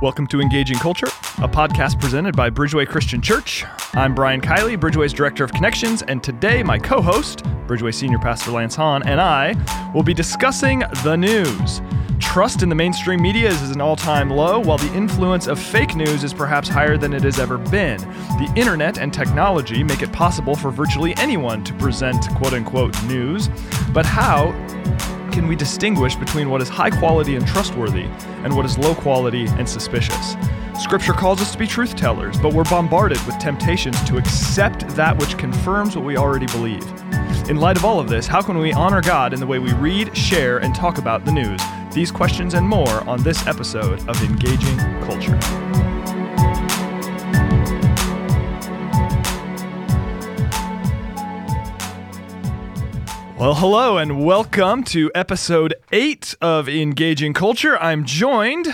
Welcome to Engaging Culture, a podcast presented by Bridgeway Christian Church. I'm Brian Kiley, Bridgeway's Director of Connections, and today my co host, Bridgeway Senior Pastor Lance Hahn, and I will be discussing the news. Trust in the mainstream media is at an all time low, while the influence of fake news is perhaps higher than it has ever been. The internet and technology make it possible for virtually anyone to present quote unquote news, but how can we distinguish between what is high quality and trustworthy and what is low quality and suspicious? Scripture calls us to be truth tellers, but we're bombarded with temptations to accept that which confirms what we already believe. In light of all of this, how can we honor God in the way we read, share, and talk about the news? These questions and more on this episode of Engaging Culture. Well, hello and welcome to episode eight of Engaging Culture. I'm joined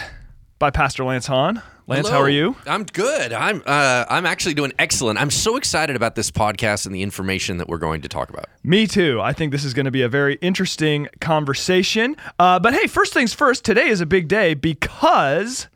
by Pastor Lance Hahn. Lance, Hello. how are you? I'm good. I'm uh, I'm actually doing excellent. I'm so excited about this podcast and the information that we're going to talk about. Me too. I think this is going to be a very interesting conversation. Uh, but hey, first things first, today is a big day because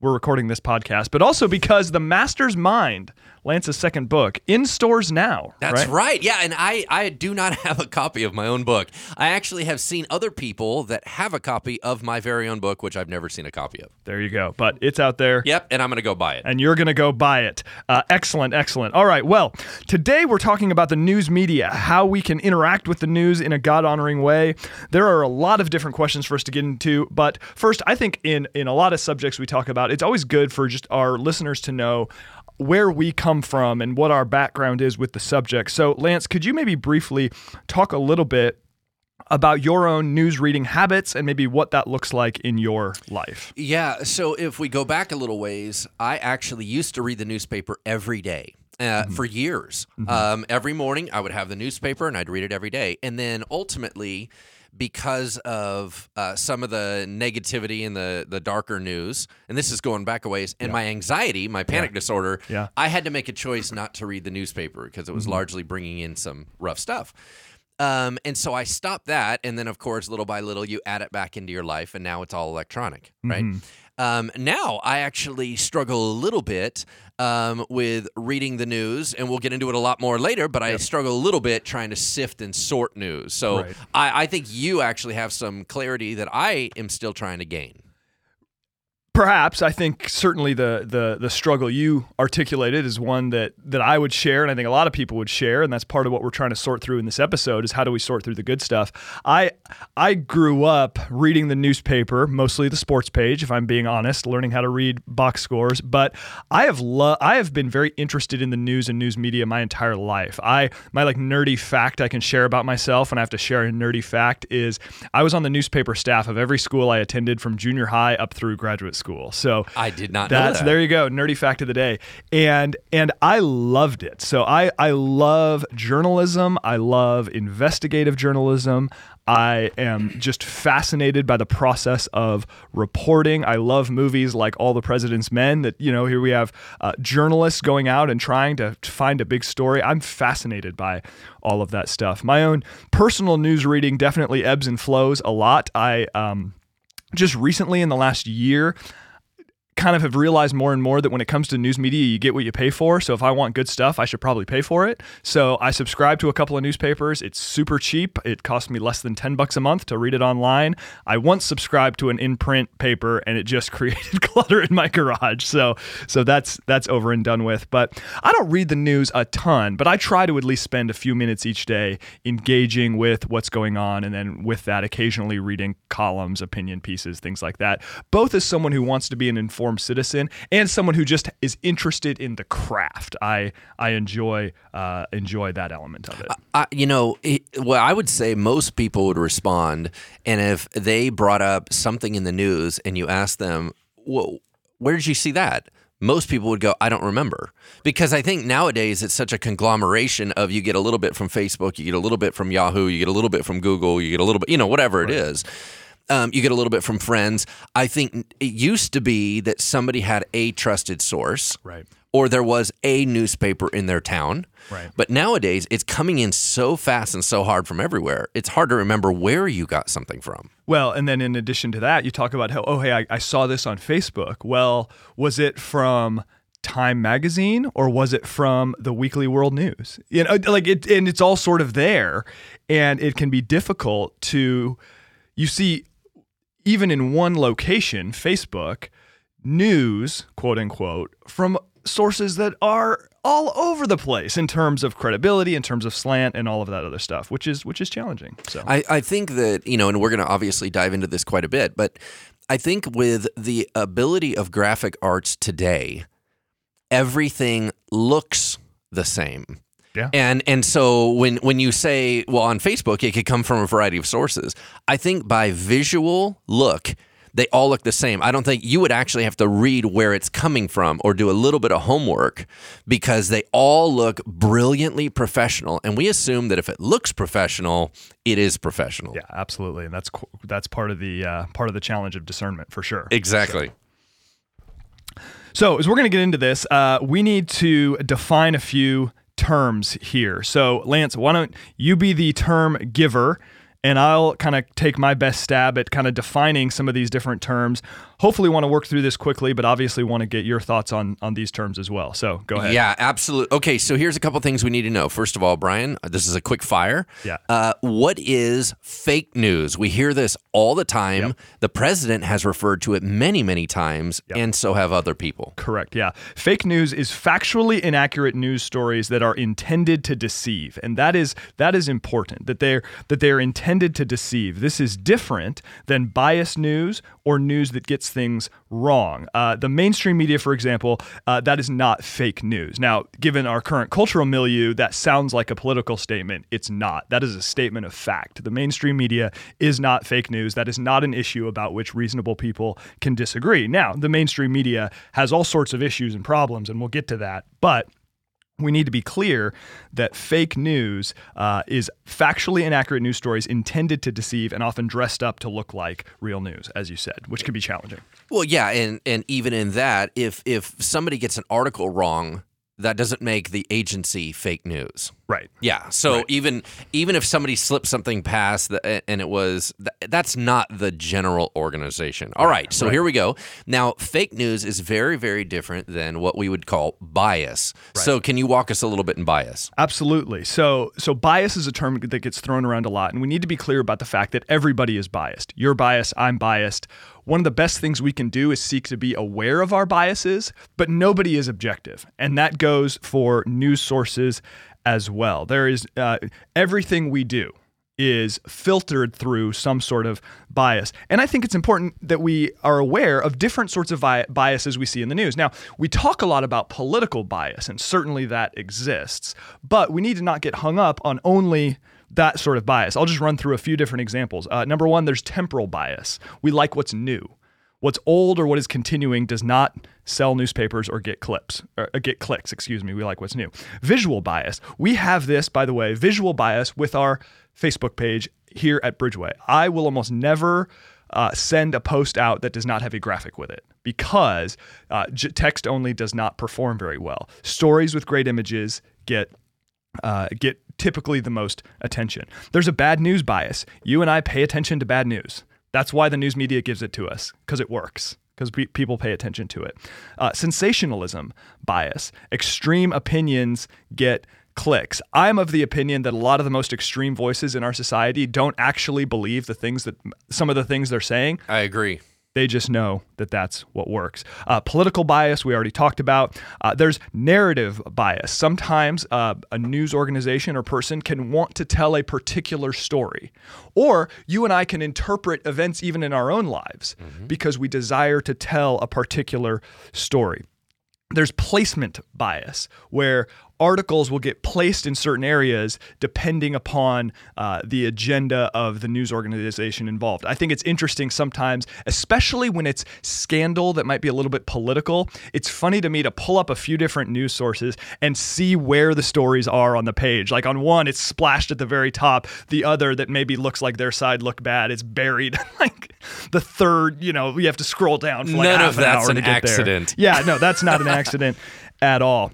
we're recording this podcast, but also because The Master's Mind, Lance's second book, in stores now. That's right. Yeah, and I I do not have a copy of my own book. I actually have seen other people that have a copy of my very own book, which I've never seen a copy of. There you go. But it's out there. Yep, and I'm going to go buy it. and you're going to go buy it. Uh, excellent, excellent. All right, well, today we're talking about the news media, how we can interact with the news in a God honoring way. There are a lot of different questions for us to get into, but first, I think in, in a lot of subjects we talk about, it's always good for just our listeners to know where we come from and what our background is with the subject. So, Lance, could you maybe briefly talk a little bit about your own news reading habits and maybe what that looks like in your life? Yeah, so if we go back a little ways, I actually used to read the newspaper every day. Uh, For years, um, every morning I would have the newspaper and I'd read it every day. And then ultimately, because of uh, some of the negativity and the the darker news, and this is going back a ways, and my anxiety, my panic disorder, Yeah. I had to make a choice not to read the newspaper because it was largely bringing in some rough stuff. Um, and so I stopped that, and then of course, little by little, you add it back into your life, and now it's all electronic, right? Um, now I actually struggle a little bit um, with reading the news, and we'll get into it a lot more later. But I struggle a little bit trying to sift and sort news. So Right. I, I think you actually have some clarity that I am still trying to gain. Perhaps I think certainly the the the struggle you articulated is one that that I would share, and I think a lot of people would share, and that's part of what we're trying to sort through in this episode is how do we sort through the good stuff. I I grew up reading the newspaper, mostly the sports page, if I'm being honest, learning how to read box scores. But I have lo- I have been very interested in the news and news media my entire life. I my like nerdy fact I can share about myself, and I have to share a nerdy fact is I was on the newspaper staff of every school I attended from junior high up through graduate school. So I did not know that's that. there you go, nerdy fact of the day. And and I loved it. So I I love journalism. I love investigative journalism. I am just fascinated by the process of reporting. I love movies like All the President's Men. That you know, here we have uh, journalists going out and trying to find a big story. I'm fascinated by all of that stuff. My own personal news reading definitely ebbs and flows a lot. I um, just recently in the last year kind of have realized more and more that when it comes to news media, you get what you pay for. So if I want good stuff, I should probably pay for it. So I subscribe to a couple of newspapers. It's super cheap. It costs me less than 10 bucks a month to read it online. I once subscribed to an in-print paper and it just created clutter in my garage. So so that's that's over and done with. But I don't read the news a ton, but I try to at least spend a few minutes each day engaging with what's going on and then with that occasionally reading columns, opinion pieces, things like that. Both as someone who wants to be an informed citizen and someone who just is interested in the craft. I I enjoy uh, enjoy that element of it. I, you know, it, well, I would say most people would respond, and if they brought up something in the news and you asked them, well, "Where did you see that?" Most people would go, "I don't remember," because I think nowadays it's such a conglomeration of you get a little bit from Facebook, you get a little bit from Yahoo, you get a little bit from Google, you get a little bit, you know, whatever it is. Um, you get a little bit from friends. I think it used to be that somebody had a trusted source, Right. or there was a newspaper in their town. Right. But nowadays, it's coming in so fast and so hard from everywhere. It's hard to remember where you got something from. Well, and then in addition to that, you talk about how, oh, hey, I, I saw this on Facebook. Well, was it from Time Magazine or was it from the Weekly World News? You know, like it, and it's all sort of there, and it can be difficult to, you see, even in one location, Facebook, news, quote unquote, from sources that are all over the place in terms of credibility, in terms of slant, and all of that other stuff, which is which is challenging. So I, I think that, you know, and we're going to obviously dive into this quite a bit, but I think with the ability of graphic arts today, everything looks the same. Yeah. And and so when when you say well on Facebook it could come from a variety of sources. I think by visual look they all look the same. I don't think you would actually have to read where it's coming from or do a little bit of homework because they all look brilliantly professional and we assume that if it looks professional, it is professional. Yeah, absolutely, and that's that's part of the uh, part of the challenge of discernment for sure. Exactly. So, as we're going to get into this, uh, we need to define a few terms here. So, Lance, why don't you be the term giver? And I'll kind of take my best stab at kind of defining some of these different terms. Hopefully, want to work through this quickly, but obviously want to get your thoughts on on these terms as well. So go ahead. Yeah, absolutely. Okay, so here's a couple things we need to know. First of all, Brian, this is a quick fire. Yeah. Uh, what is fake news? We hear this all the time. Yep. The president has referred to it many, many times, Yep. and so have other people. Correct. Yeah. Fake news is factually inaccurate news stories that are intended to deceive, and that is that is important that they're that they're intended to deceive. This is different than biased news or news that gets things wrong. Uh, the mainstream media, for example, uh, that is not fake news. Now, given our current cultural milieu, that sounds like a political statement. It's not. That is a statement of fact. The mainstream media is not fake news. That is not an issue about which reasonable people can disagree. Now, the mainstream media has all sorts of issues and problems, and we'll get to that. But we need to be clear that fake news uh, is factually inaccurate news stories intended to deceive and often dressed up to look like real news, as you said, which can be challenging. Well, yeah, and and even in that, if if somebody gets an article wrong, that doesn't make the agency fake news. Right. Yeah. So Right. even even if somebody slipped something past the, and it was th- that's not the general organization. All right. So Right. here we go. Now, fake news is very very different than what we would call bias. So can you walk us a little bit in bias? Absolutely. So, so bias is a term that gets thrown around a lot, and we need to be clear about the fact that everybody is biased. You're biased. I'm biased. One of the best things we can do is seek to be aware of our biases, but nobody is objective, and that goes for news sources as well. There is uh, everything we do is filtered through some sort of bias. And I think it's important that we are aware of different sorts of bi- biases we see in the news. Now, we talk a lot about political bias, and certainly that exists, but we need to not get hung up on only that sort of bias. I'll just run through a few different examples. Uh, number one, there's temporal bias. We like what's new. What's old or what is continuing does not sell newspapers or get clips or uh, get clicks. Excuse me. We like what's new. Visual bias. We have this, by the way, visual bias with our Facebook page here at Bridgeway. I will almost never uh, send a post out that does not have a graphic with it because uh, j- text only does not perform very well. Stories with great images get uh, get typically the most attention. There's a bad news bias. You and I pay attention to bad news. That's why the news media gives it to us because it works. Because pe- people pay attention to it. Uh, sensationalism bias. Extreme opinions get clicks. I'm of the opinion that a lot of the most extreme voices in our society don't actually believe the things that some of the things they're saying. I agree. They just know that that's what works. Uh, political bias, we already talked about. Uh, there's narrative bias. Sometimes uh, a news organization or person can want to tell a particular story. Or you and I can interpret events even in our own lives because we desire to tell a particular story. There's placement bias, where articles will get placed in certain areas depending upon uh, the agenda of the news organization involved. I think it's interesting sometimes, especially when it's scandal that might be a little bit political. It's funny to me to pull up a few different news sources and see where the stories are on the page. Like on one, it's splashed at the very top. The other that maybe looks like their side look bad, it's buried. like the third, you know, you have to scroll down for like None half of an that's hour an to get there. accident. Yeah, no, that's not an accident. at all.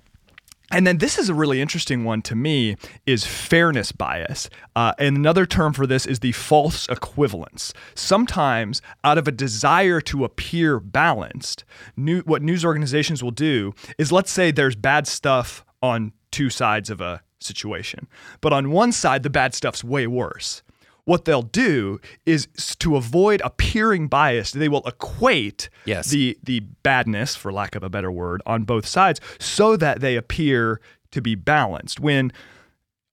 And then this is a really interesting one to me is fairness bias. Uh, and another term for this is the false equivalence. Sometimes, out of a desire to appear balanced, new, what news organizations will do is let's say there's bad stuff on two sides of a situation, but on one side, the bad stuff's way worse what they'll do is to avoid appearing biased, they will equate yes. the the badness, for lack of a better word, on both sides, so that they appear to be balanced. When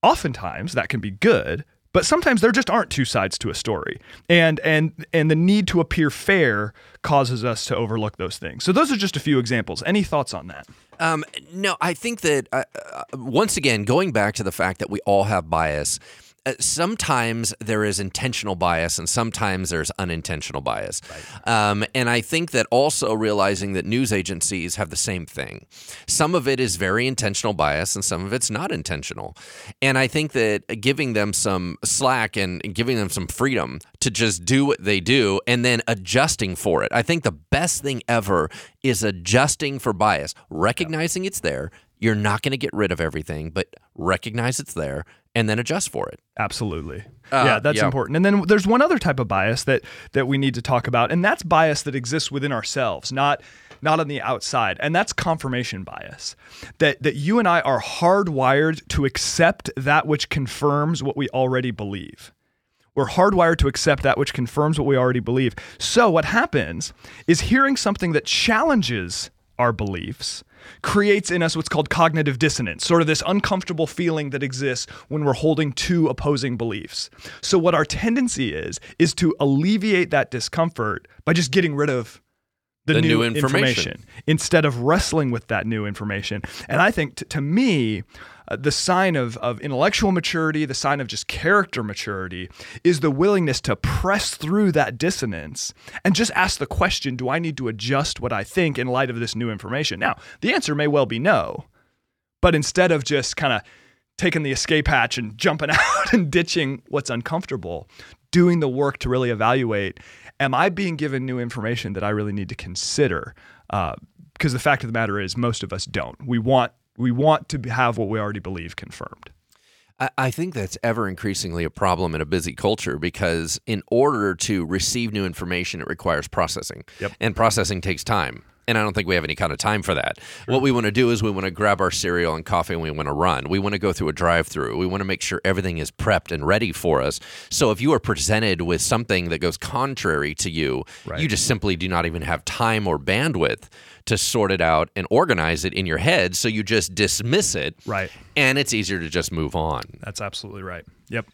oftentimes that can be good, but sometimes there just aren't two sides to a story and and and the need to appear fair causes us to overlook those things so those are just a few examples any thoughts on that um, no i think that uh, uh, once again going back to the fact that we all have bias uh, sometimes there is intentional bias and sometimes there's unintentional bias. Right. Um, and I think that also realizing that news agencies have the same thing. Some of it is very intentional bias and some of it's not intentional. And I think that giving them some slack and giving them some freedom to just do what they do and then adjusting for it. I think the best thing ever is adjusting for bias, recognizing yeah. it's there. You're not going to get rid of everything, but recognize it's there and then adjust for it. Absolutely. Uh, yeah, that's yeah. important. And then there's one other type of bias that that we need to talk about, and that's bias that exists within ourselves, not not on the outside. And that's confirmation bias. That that you and I are hardwired to accept that which confirms what we already believe. We're hardwired to accept that which confirms what we already believe. So what happens is hearing something that challenges our beliefs creates in us what's called cognitive dissonance, sort of this uncomfortable feeling that exists when we're holding two opposing beliefs. So, what our tendency is, is to alleviate that discomfort by just getting rid of the, the new, new information. information. instead of wrestling with that new information. And I think t- to me, uh, the sign of, of intellectual maturity, the sign of just character maturity, is the willingness to press through that dissonance and just ask the question do I need to adjust what I think in light of this new information? Now, the answer may well be no, but instead of just kind of taking the escape hatch and jumping out and ditching what's uncomfortable, doing the work to really evaluate am I being given new information that I really need to consider? Because uh, the fact of the matter is, most of us don't. We want we want to have what we already believe confirmed. I think that's ever increasingly a problem in a busy culture because in order to receive new information, it requires processing. Yep. And processing takes time. And I don't think we have any kind of time for that. Sure. What we want to do is we want to grab our cereal and coffee and we want to run. We want to go through a drive through. We want to make sure everything is prepped and ready for us. So if you are presented with something that goes contrary to you, right. you just simply do not even have time or bandwidth to sort it out and organize it in your head. So you just dismiss it. Right. And it's easier to just move on. That's absolutely right. Yep.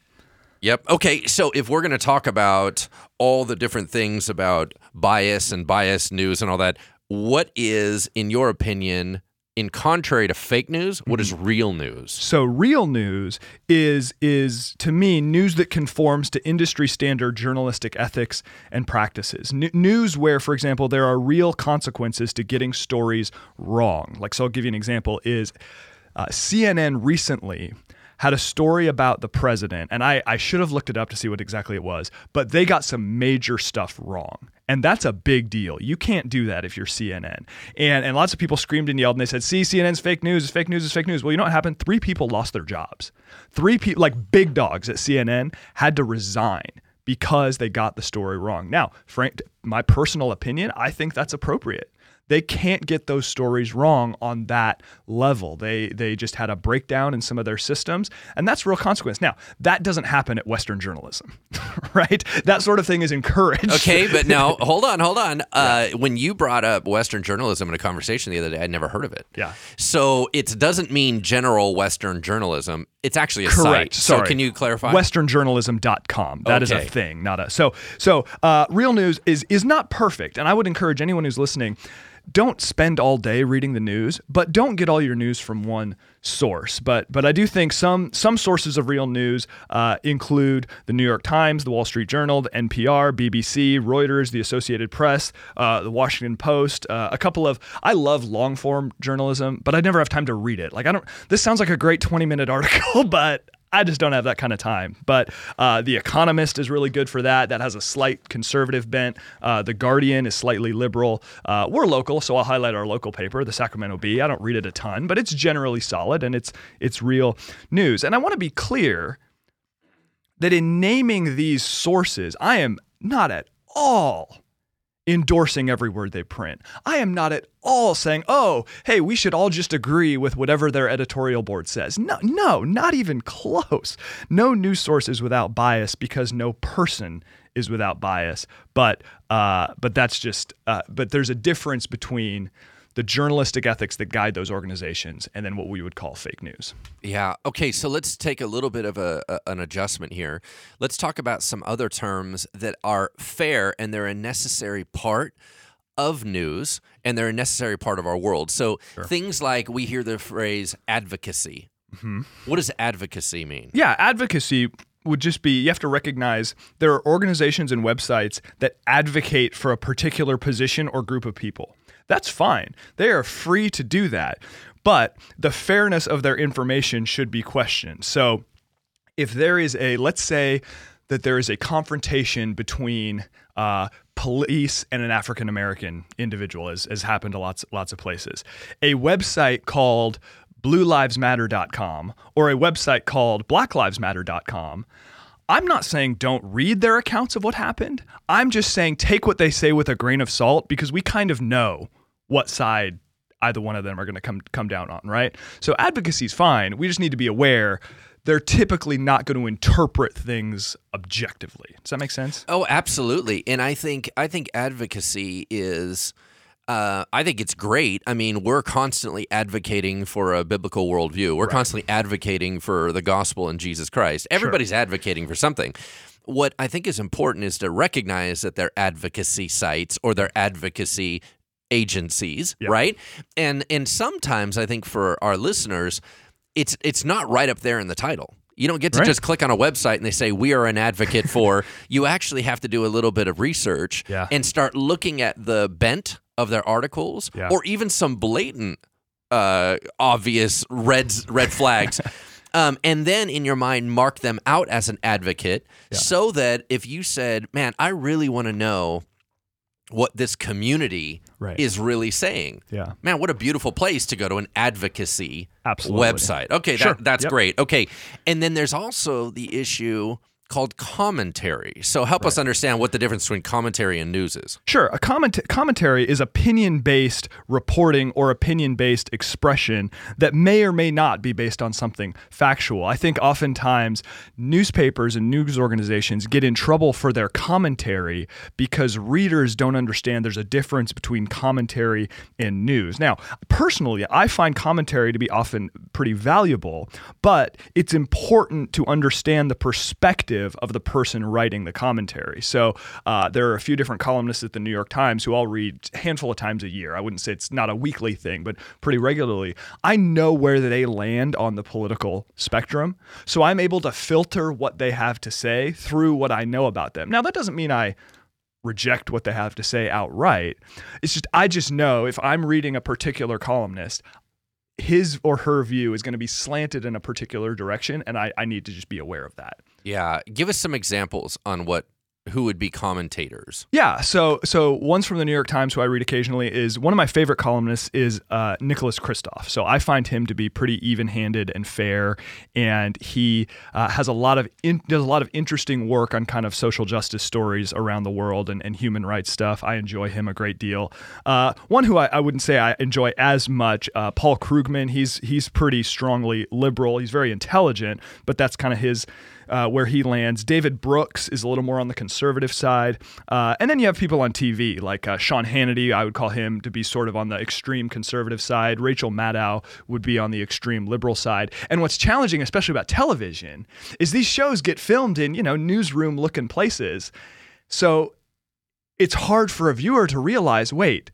Yep. Okay. So if we're going to talk about all the different things about bias and bias news and all that, what is, in your opinion, in contrary to fake news, what is mm-hmm. real news? So real news is is to me news that conforms to industry standard journalistic ethics and practices. N- news where, for example, there are real consequences to getting stories wrong. Like, so I'll give you an example: is uh, CNN recently had a story about the president, and I, I should have looked it up to see what exactly it was, but they got some major stuff wrong. And that's a big deal. You can't do that if you're CNN. And and lots of people screamed and yelled and they said, see, CNN's fake news, is fake news, is fake news. Well, you know what happened? Three people lost their jobs. Three people, like big dogs at CNN, had to resign because they got the story wrong. Now, Frank, my personal opinion, I think that's appropriate they can't get those stories wrong on that level. They they just had a breakdown in some of their systems, and that's real consequence. Now that doesn't happen at Western journalism, right? That sort of thing is encouraged. Okay, but now hold on, hold on. Uh, When you brought up Western journalism in a conversation the other day, I'd never heard of it. Yeah. So it doesn't mean general Western journalism. It's actually a Correct. site. Sorry. So can you clarify? Westernjournalism.com. That okay. is a thing, not a so so. Uh, real news is is not perfect, and I would encourage anyone who's listening don't spend all day reading the news, but don't get all your news from one source. But but I do think some some sources of real news uh, include the New York Times, the Wall Street Journal, the NPR, BBC, Reuters, the Associated Press, uh, the Washington Post. Uh, a couple of I love long form journalism, but I never have time to read it. Like I don't. This sounds like a great twenty minute article, but I just don't have that kind of time. But uh, The Economist is really good for that. That has a slight conservative bent. Uh, the Guardian is slightly liberal. Uh, we're local, so I'll highlight our local paper, the Sacramento Bee. I don't read it a ton, but it's generally solid and it's it's real news. And I want to be clear that in naming these sources, I am not at all endorsing every word they print. I am not at all saying, "Oh, hey, we should all just agree with whatever their editorial board says." No, no, not even close. No news source is without bias because no person is without bias. But uh, but that's just uh, but there's a difference between the journalistic ethics that guide those organizations and then what we would call fake news. Yeah. Okay. So let's take a little bit of a, a, an adjustment here. Let's talk about some other terms that are fair and they're a necessary part of news and they're a necessary part of our world. So sure. things like we hear the phrase advocacy. Mm-hmm. What does advocacy mean? Yeah, advocacy would just be you have to recognize there are organizations and websites that advocate for a particular position or group of people. That's fine. They are free to do that. But the fairness of their information should be questioned. So if there is a, let's say, that there is a confrontation between uh, police and an African American individual, as has happened to lots lots of places. A website called BlueLivesMatter.com or a website called BlackLivesMatter.com. I'm not saying don't read their accounts of what happened. I'm just saying take what they say with a grain of salt because we kind of know what side either one of them are going to come come down on, right? So advocacy is fine. We just need to be aware they're typically not going to interpret things objectively. Does that make sense? Oh, absolutely. And I think I think advocacy is uh, I think it's great. I mean, we're constantly advocating for a biblical worldview. We're right. constantly advocating for the gospel and Jesus Christ. Everybody's sure. advocating for something. What I think is important is to recognize that they're advocacy sites or their advocacy agencies, yep. right? And and sometimes I think for our listeners, it's it's not right up there in the title. You don't get to right. just click on a website and they say we are an advocate for. you actually have to do a little bit of research yeah. and start looking at the bent of their articles yeah. or even some blatant uh, obvious red red flags. Um, and then in your mind, mark them out as an advocate yeah. so that if you said, Man, I really want to know what this community right. is really saying. Yeah. Man, what a beautiful place to go to an advocacy Absolutely. website. Okay, sure. that, that's yep. great. Okay. And then there's also the issue called commentary. So help right. us understand what the difference between commentary and news is. Sure. A comment- commentary is opinion based reporting or opinion based expression that may or may not be based on something factual. I think oftentimes newspapers and news organizations get in trouble for their commentary because readers don't understand there's a difference between commentary and news. Now, personally, I find commentary to be often pretty valuable, but it's important to understand the perspective perspective of the person writing the commentary. So uh, there are a few different columnists at the New York Times who I'll read a handful of times a year. I wouldn't say it's not a weekly thing, but pretty regularly. I know where they land on the political spectrum. So I'm able to filter what they have to say through what I know about them. Now, that doesn't mean I reject what they have to say outright. It's just, I just know if I'm reading a particular columnist, his or her view is going to be slanted in a particular direction, and I, I need to just be aware of that. Yeah, give us some examples on what who would be commentators? Yeah, so so one's from the New York Times, who I read occasionally, is one of my favorite columnists is uh, Nicholas Kristof. So I find him to be pretty even-handed and fair, and he uh, has a lot of in, does a lot of interesting work on kind of social justice stories around the world and, and human rights stuff. I enjoy him a great deal. Uh, one who I, I, wouldn't say I enjoy as much, uh, Paul Krugman. He's he's pretty strongly liberal. He's very intelligent, but that's kind of his uh, where he lands. David Brooks is a little more on the conservative side. Uh, and then you have people on TV like uh, Sean Hannity. I would call him to be sort of on the extreme conservative side. Rachel Maddow would be on the extreme liberal side. And what's challenging, especially about television, is these shows get filmed in, you know, newsroom looking places. So it's hard for a viewer to realize wait,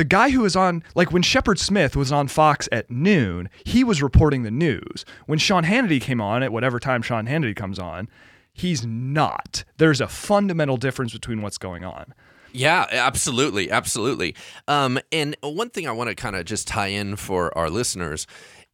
the guy who was on, like when Shepard Smith was on Fox at noon, he was reporting the news. When Sean Hannity came on at whatever time Sean Hannity comes on, he's not. There's a fundamental difference between what's going on. Yeah, absolutely, absolutely. Um, and one thing I want to kind of just tie in for our listeners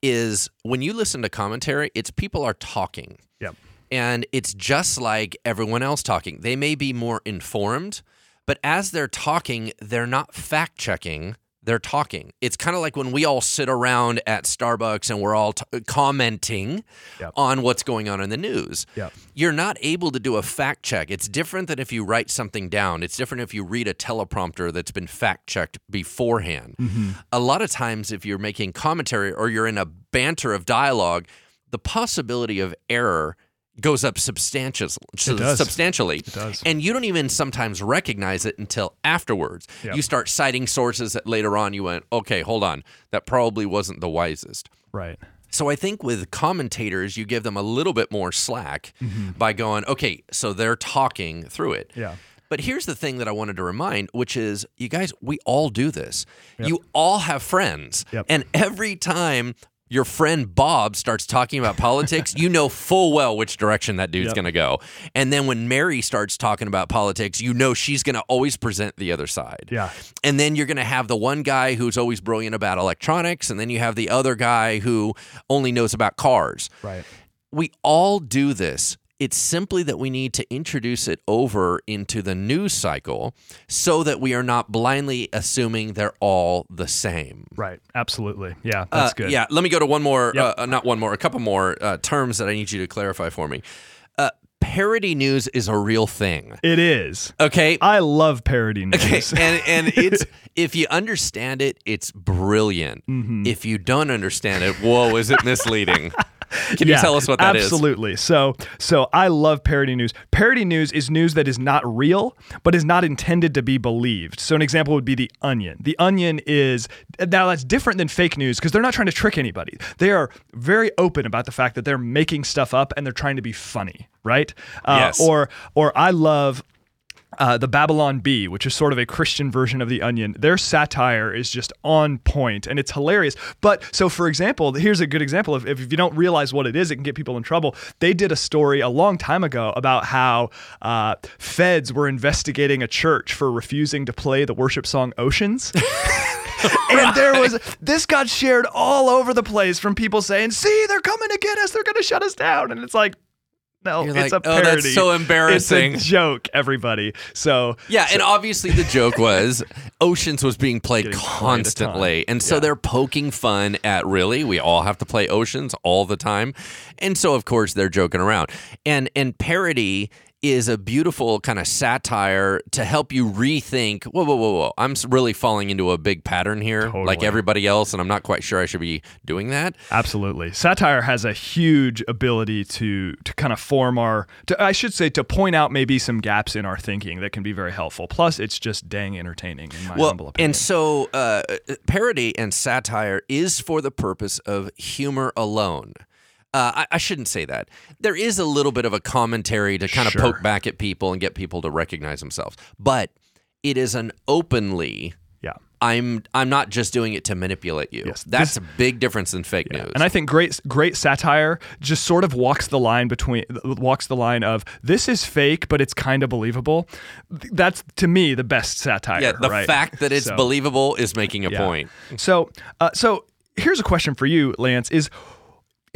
is when you listen to commentary, it's people are talking. Yep. And it's just like everyone else talking. They may be more informed, but as they're talking, they're not fact checking. They're talking. It's kind of like when we all sit around at Starbucks and we're all t- uh, commenting Yep. on what's going on in the news. Yep. You're not able to do a fact check. It's different than if you write something down. It's different if you read a teleprompter that's been fact checked beforehand. Mm-hmm. A lot of times, if you're making commentary or you're in a banter of dialogue, the possibility of error goes up substantially. does. Substantially, it does. and you don't even sometimes recognize it until afterwards. Yep. You start citing sources that later on you went, okay, hold on, that probably wasn't the wisest. Right. So I think with commentators, you give them a little bit more slack Mm-hmm. by going, okay, so they're talking through it. Yeah. But here's the thing that I wanted to remind, which is you guys, we all do this. You all have friends. Yep. And every time your friend Bob starts talking about politics, you know full well which direction that dude's Yep. going to go. And then when Mary starts talking about politics, you know she's going to always present the other side. Yeah. And then you're going to have the one guy who's always brilliant about electronics, and then you have the other guy who only knows about cars. Right. We all do this. It's simply that we need to introduce it over into the news cycle so that we are not blindly assuming they're all the same. Right. Absolutely. Yeah. That's Uh, good. Yeah, let me go to one more, Yep. uh, not one more, a couple more uh, terms that I need you to clarify for me. Uh, parody news is a real thing. It is. Okay. I love parody news. Okay, and and it's if you understand it, it's brilliant. Mm-hmm. If you don't understand it, whoa, is it misleading? Can you tell us what that is? absolutely. So, so I love parody news. Parody news is news that is not real, but is not intended to be believed. So, an example would be the Onion. The Onion is now that's different than fake news because they're not trying to trick anybody. They are very open about the fact that they're making stuff up and they're trying to be funny, right? Uh, Yes. Or, or I love uh, the Babylon Bee, which is sort of a Christian version of the Onion, their satire is just on point and it's hilarious. But so, for example, here's a good example of if, if you don't realize what it is, it can get people in trouble. They did a story a long time ago about how uh, feds were investigating a church for refusing to play the worship song Oceans. and there was this got shared all over the place from people saying, "See, they're coming to get us. They're going to shut us down." And it's like, no, You're it's like, a "Oh, parody. that's so embarrassing." It's a joke, everybody. So Yeah, and obviously the joke was Oceans was being played Getting constantly. And so Yeah. they're poking fun at really, we all have to play Oceans all the time. And so of course they're joking around. And and parody is a beautiful kind of satire to help you rethink, whoa, whoa, whoa, whoa. I'm really falling into a big pattern here, like everybody else, and I'm not quite sure I should be doing that. Absolutely. Satire has a huge ability to to kind of form our to, I should say to point out maybe some gaps in our thinking that can be very helpful. Plus it's just dang entertaining in my humble opinion. And so, uh, parody and satire is for the purpose of humor alone. Uh, I, I shouldn't say that. There is a little bit of a commentary to kind of Sure. poke back at people and get people to recognize themselves, but it is an openly. yeah. I'm I'm not just doing it to manipulate you. Yes, That's this- a big difference in fake news. And I think great great satire just sort of walks the line between walks the line of this is fake but it's kind of believable. That's to me the best satire. yeah, the right? fact that it's So- believable is making a Yeah. point. So, uh, so here's a question for you, Lance: Is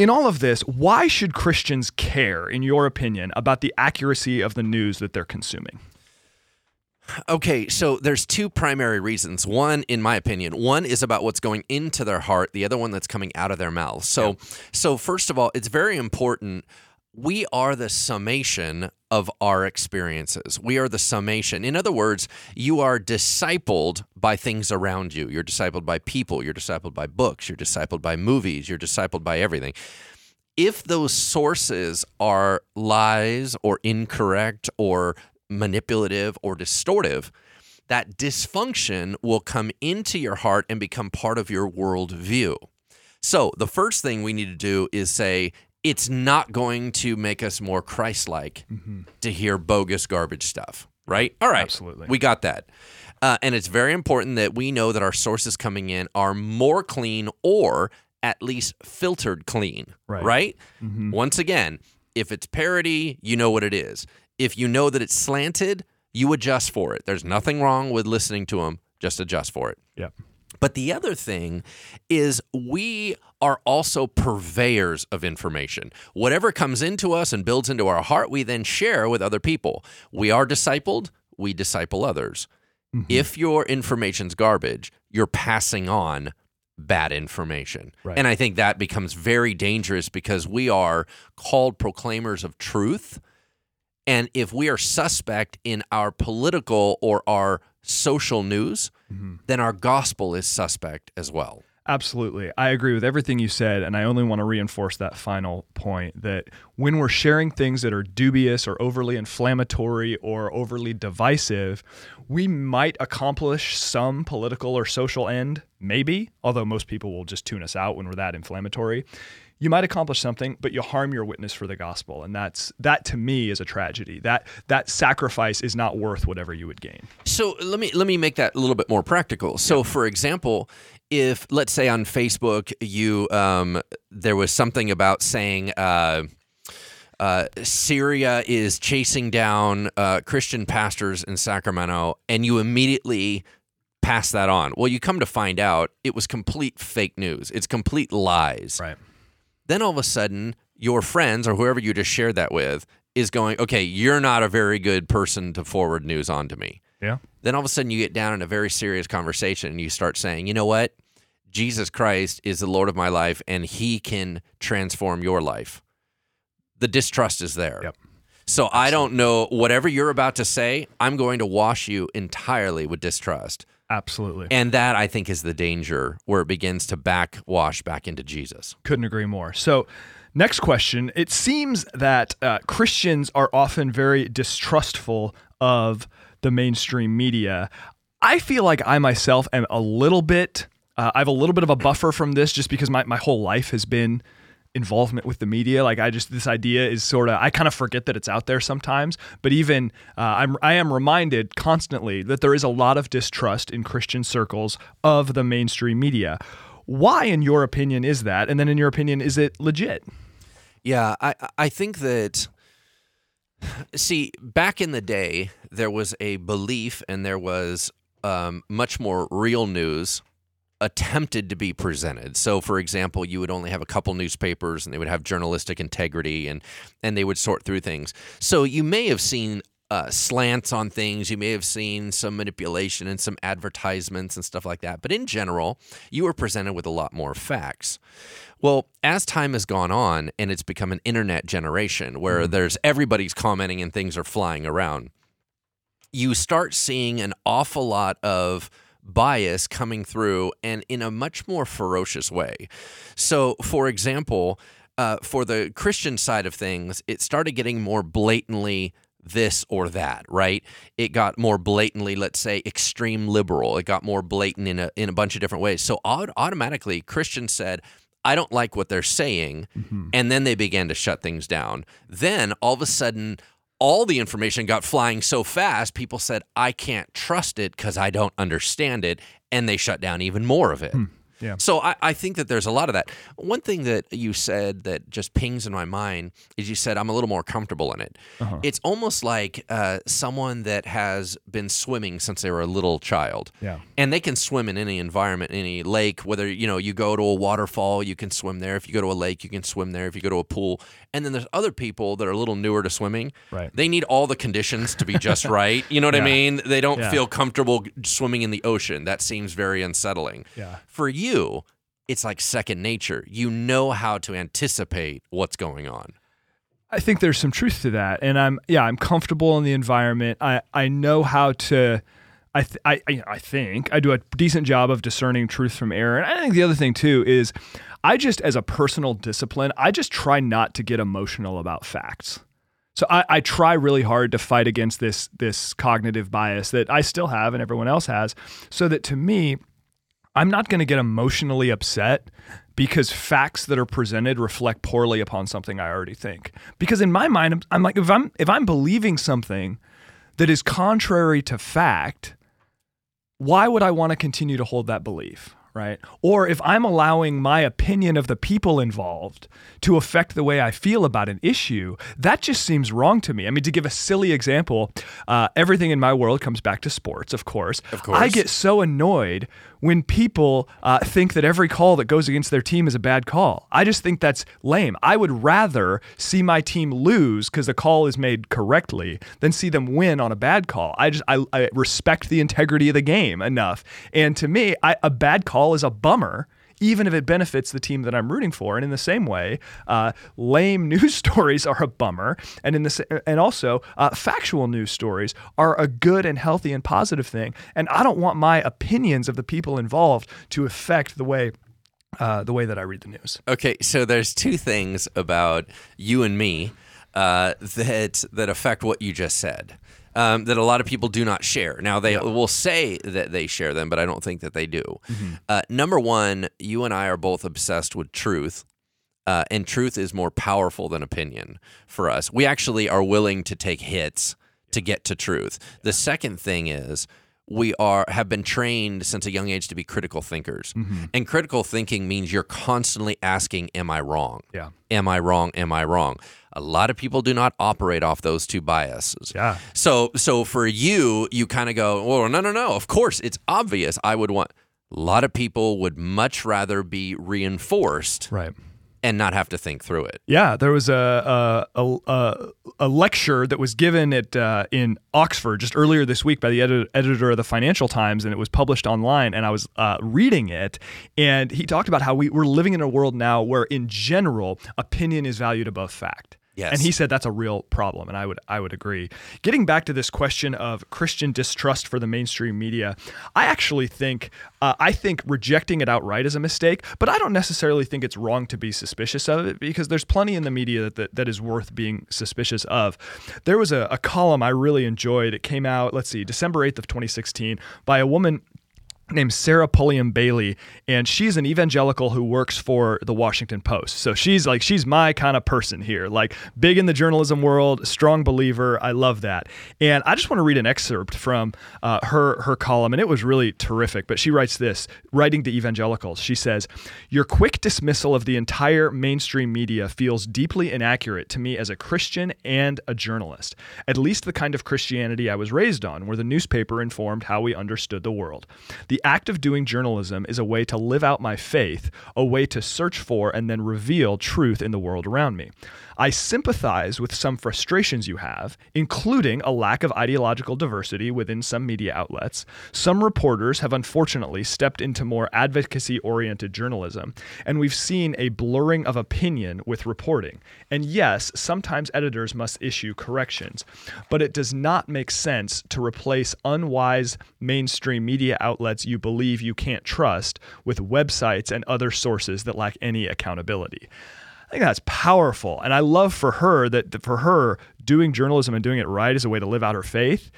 in all of this, why should Christians care, in your opinion, about the accuracy of the news that they're consuming? Okay, so there's two primary reasons. One, in my opinion, one is about what's going into their heart, the other one that's coming out of their mouth. So so first of all, it's very important we are the summation of our experiences. We are the summation. In other words, you are discipled by things around you. You're discipled by people, you're discipled by books, you're discipled by movies, you're discipled by everything if those sources are lies or incorrect or manipulative or distortive, that dysfunction will come into your heart and become part of your worldview. So, the first thing we need to do is say, it's not going to make us more Christ like to hear bogus garbage stuff, right? All right. Absolutely. We got that. Uh, and it's very important that we know that our sources coming in are more clean or at least filtered clean, Right. right? Once again, if it's parody, you know what it is. If you know that it's slanted, you adjust for it. There's nothing wrong with listening to them, just adjust for it. Yeah. But the other thing is, we are also purveyors of information. Whatever comes into us and builds into our heart, we then share with other people. We are discipled, we disciple others. Mm-hmm. If your information's garbage, you're passing on bad information. Right. And I think that becomes very dangerous because we are called proclaimers of truth. And if we are suspect in our political or our social news, mm-hmm. then our gospel is suspect as well. Absolutely. I agree with everything you said. And I only want to reinforce that final point that when we're sharing things that are dubious or overly inflammatory or overly divisive, we might accomplish some political or social end, maybe, although most people will just tune us out when we're that inflammatory. You might accomplish something, but you harm your witness for the gospel, and that's that to me is a tragedy. That that sacrifice is not worth whatever you would gain. So let me let me make that a little bit more practical. So, yeah. for example, if let's say on Facebook you um, there was something about saying. Uh, uh, Syria is chasing down uh, Christian pastors in Sacramento, and you immediately pass that on. Well, you come to find out it was complete fake news. It's complete lies. Right. Then all of a sudden, your friends or whoever you just shared that with is going, okay, you're not a very good person to forward news on to me. Yeah. Then all of a sudden, you get down in a very serious conversation and you start saying, you know what? Jesus Christ is the Lord of my life and he can transform your life the distrust is there. Yep. So Absolutely. I don't know whatever you're about to say, I'm going to wash you entirely with distrust. Absolutely. And that I think is the danger where it begins to backwash back into Jesus. Couldn't agree more. So Next question. It seems that uh, Christians are often very distrustful of the mainstream media. I feel like I myself am a little bit, uh, I have a little bit of a buffer from this just because my, my whole life has been involvement with the media. Like I just this idea is sort of I kind of forget that it's out there sometimes. But even uh, I'm I am reminded constantly that there is a lot of distrust in Christian circles of the mainstream media. Why, in your opinion, is that? And then, in your opinion, is it legit? Yeah, I I think that. See, back in the day, there was a belief and there was um, much more real news attempted to be presented. So, for example, you would only have a couple newspapers, and they would have journalistic integrity, and and they would sort through things. So, you may have seen uh, slants on things. You may have seen some manipulation and some advertisements and stuff like that. But in general, you were presented with a lot more facts. Well, as time has gone on and it's become an internet generation where mm-hmm. there's everybody's commenting and things are flying around, you start seeing an awful lot of bias coming through and in a much more ferocious way. So, for example, uh, for the Christian side of things, it started getting more blatantly this or that, right? It got more blatantly, let's say, extreme liberal. It got more blatant in a in a bunch of different ways. So automatically, Christians said, "I don't like what they're saying," mm-hmm. and then they began to shut things down. Then all of a sudden, all the information got flying so fast, people said, I can't trust it because I don't understand it. And they shut down even more of it. Hmm. Yeah. So I, I think that there's a lot of that. One thing that you said that just pings in my mind is you said I'm a little more comfortable in it. Uh-huh. It's almost like uh, someone that has been swimming since they were a little child. Yeah. And they can swim in any environment, any lake. Whether you know you go to a waterfall, you can swim there. If you go to a lake, you can swim there. If you go to a pool, and then there's other people that are a little newer to swimming. Right. They need all the conditions to be just right. You know what yeah. I mean? They don't yeah. feel comfortable swimming in the ocean. That seems very unsettling. Yeah. For you, it's like second nature. You know how to anticipate what's going on. I think there's some truth to that, and I'm yeah I'm comfortable in the environment. I I know how to. I, th- I I think I do a decent job of discerning truth from error, and I think the other thing too is I just, as a personal discipline, I just try not to get emotional about facts. So I, I, try really hard to fight against this this cognitive bias that I still have and everyone else has, so that to me, I'm not going to get emotionally upset because facts that are presented reflect poorly upon something I already think. Because in my mind, I'm, I'm like if I'm if I'm believing something that is contrary to fact, why would I want to continue to hold that belief? Right? Or if I'm allowing my opinion of the people involved to affect the way I feel about an issue, that just seems wrong to me. I mean, to give a silly example, uh, everything in my world comes back to sports, of course. Of course. I get so annoyed when people uh, think that every call that goes against their team is a bad call. I just think that's lame. I would rather see my team lose because the call is made correctly than see them win on a bad call. I just I, I respect the integrity of the game enough, and to me, I, a bad call is a bummer even if it benefits the team that I'm rooting for. And in the same way, uh, lame news stories are a bummer, and in the and also uh, factual news stories are a good and healthy and positive thing. And I don't want my opinions of the people involved to affect the way. Uh, the way that I read the news. Okay, so there's two things about you and me uh, that that affect what you just said. Um, that a lot of people do not share. Now they will say that they share them, but I don't think that they do. Uh, number one, you and I are both obsessed with truth. Uh, and truth is more powerful than opinion for us. We actually are willing to take hits to get to truth. The second thing is we are have been trained since a young age to be critical thinkers. And critical thinking means you're constantly asking, Am I wrong? Yeah. Am I wrong? Am I wrong? A lot of people do not operate off those two biases. Yeah. So so for you, you kind of go, well, no, no, no. Of course, it's obvious. I would want. A lot of people would much rather be reinforced Right. and not have to think through it. Yeah, there was a a, a, a lecture that was given at uh, in Oxford just earlier this week by the edit- editor of the Financial Times, and it was published online. And I was uh, reading it, and he talked about how we, we're living in a world now where, in general, opinion is valued above fact. Yes. And he said that's a real problem, and I would I would agree. Getting back to this question of Christian distrust for the mainstream media, I actually think uh, I think rejecting it outright is a mistake, but I don't necessarily think it's wrong to be suspicious of it because there's plenty in the media that that, that is worth being suspicious of. There was a, a column I really enjoyed. It came out, let's see, December 8th of 2016 by a woman named Sarah Pulliam Bailey, and she's an evangelical who works for the Washington Post. So she's like she's my kind of person here, like big in the journalism world, strong believer. I love that, and I just want to read an excerpt from uh, her her column, and it was really terrific. But she writes this, writing to evangelicals. She says, "Your quick dismissal of the entire mainstream media feels deeply inaccurate to me as a Christian and a journalist. At least the kind of Christianity I was raised on, where the newspaper informed how we understood the world. The act of doing journalism is a way to live out my faith, a way to search for and then reveal truth in the world around me. I sympathize with some frustrations you have, including a lack of ideological diversity within some media outlets. Some reporters have unfortunately stepped into more advocacy oriented journalism, and we've seen a blurring of opinion with reporting. And yes, sometimes editors must issue corrections, but it does not make sense to replace unwise mainstream media outlets you believe you can't trust with websites and other sources that lack any accountability. I think that's powerful. And I love for her that for her doing journalism and doing it right is a way to live out her faith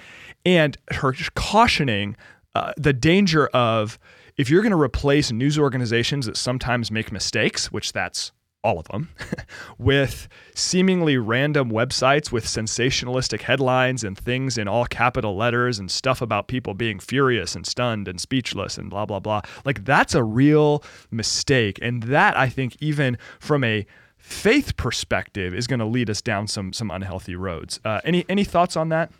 and her cautioning uh, the danger of if you're going to replace news organizations that sometimes make mistakes, which that's all of them, with seemingly random websites with sensationalistic headlines and things in all capital letters and stuff about people being furious and stunned and speechless and blah, blah, blah. Like, that's a real mistake. And that, I think, even from a faith perspective, is going to lead us down some some unhealthy roads. Uh, any any thoughts on that?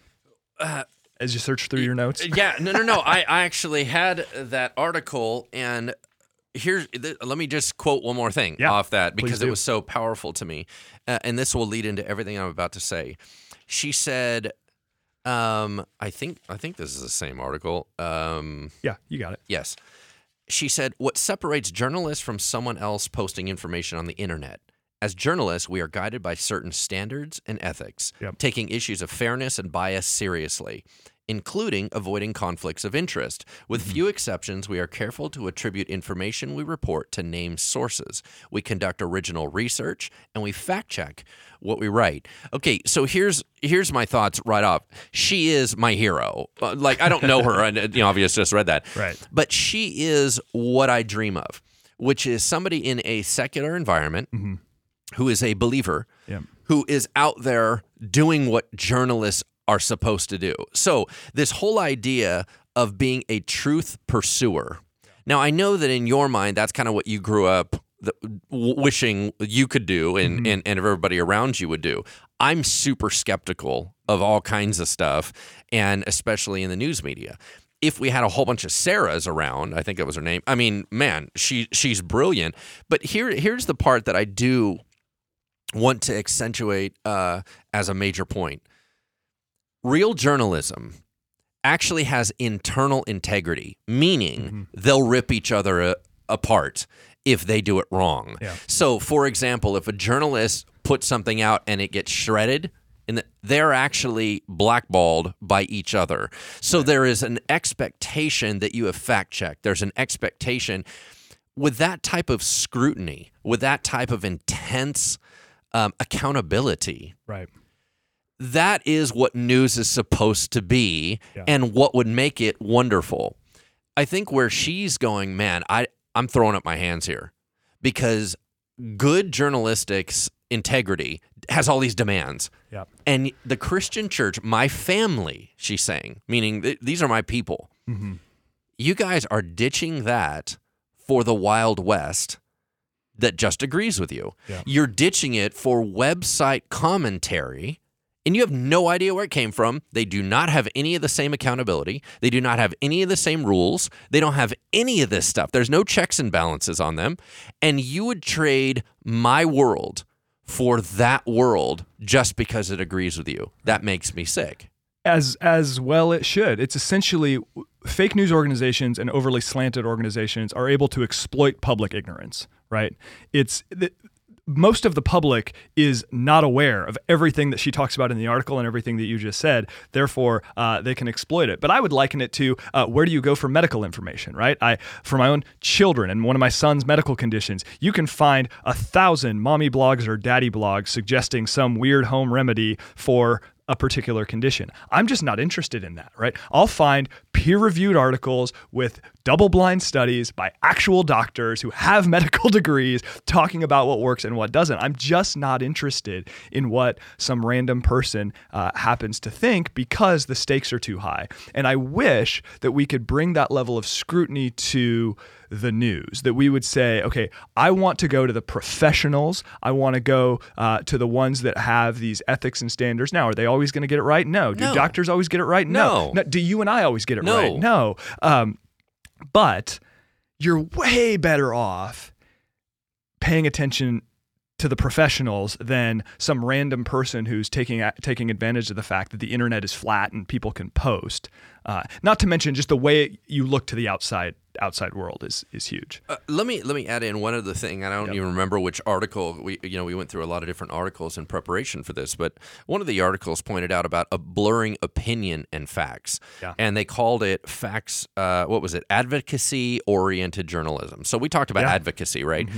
As you search through your notes, yeah, no, no, no. I, I actually had that article, and here's th- let me just quote one more thing Yeah, off that because it was so powerful to me, uh, and this will lead into everything I'm about to say. She said, um, "I think I think this is the same article." Um, yeah, you got it. Yes. She said, What separates journalists from someone else posting information on the internet? As journalists, we are guided by certain standards and ethics, Yep. taking issues of fairness and bias seriously, including avoiding conflicts of interest. With few exceptions, we are careful to attribute information we report to named sources. We conduct original research and we fact check what we write. Okay, so here's here's my thoughts right off. She is my hero. Uh, Like I don't know her, and you know, obviously just read that. Right. But she is what I dream of, which is somebody in a secular environment who is a believer, Yeah. who is out there doing what journalists are supposed to do. So, this whole idea of being a truth pursuer Now, I know that in your mind, that's kind of what you grew up the, w- wishing you could do and, Mm-hmm. and, and everybody around you would do. I'm super skeptical of all kinds of stuff, and especially in the news media. If we had a whole bunch of Sarahs around, I think that was her name. I mean, man, she she's brilliant. But here here's the part that I do want to accentuate uh, as a major point. Real journalism actually has internal integrity, meaning they'll rip each other uh, apart if they do it wrong. Yeah. So, for example, if a journalist puts something out and it gets shredded, and they're actually blackballed by each other. So there is an expectation that you have fact checked. There's an expectation with that type of scrutiny, with that type of intense um, accountability Right. that is what news is supposed to be Yeah. and what would make it wonderful. I think where she's going, man, I I'm throwing up my hands here because good journalistics integrity has all these demands. Yeah. And the Christian church, my family, she's saying, meaning th- these are my people. Mhm. You guys are ditching that for the Wild West that just agrees with you. Yeah. You're ditching it for website commentary and you have no idea where it came from. They do not have any of the same accountability. They do not have any of the same rules. They don't have any of this stuff. There's no checks and balances on them. And you would trade my world for that world just because it agrees with you. That makes me sick. as as well it should. It's essentially fake news organizations and overly slanted organizations are able to exploit public ignorance, right? It's most of the public is not aware of everything that she talks about in the article and everything that you just said. Therefore, uh, they can exploit it. But I would liken it to uh, where do you go for medical information, right? I for my own children and one of my son's medical conditions, you can find a thousand mommy blogs or daddy blogs suggesting some weird home remedy for a particular condition. I'm just not interested in that, right? I'll find peer reviewed articles with double blind studies by actual doctors who have medical degrees talking about what works and what doesn't. I'm just not interested in what some random person uh, happens to think because the stakes are too high. And I wish that we could bring that level of scrutiny to the news that we would say okay i want to go to the professionals. I want to go uh, to the ones that have these ethics and standards. Now are they always going to get it right? No. Do No. doctors always get it right? No. do you and i always get it No. right? No. Um, but you're way better off paying attention to the professionals than some random person who's taking taking advantage of the fact that the internet is flat and people can post. Uh, not to mention just the way you look to the outside outside world is is huge. Uh, let me let me add in one other thing. I don't even remember which article we you know we went through a lot of different articles in preparation for this, but one of the articles pointed out about a blurring opinion and facts, Yeah. and they called it facts. Uh, what was it? Advocacy oriented journalism. So we talked about Yeah. Mm-hmm. advocacy, right?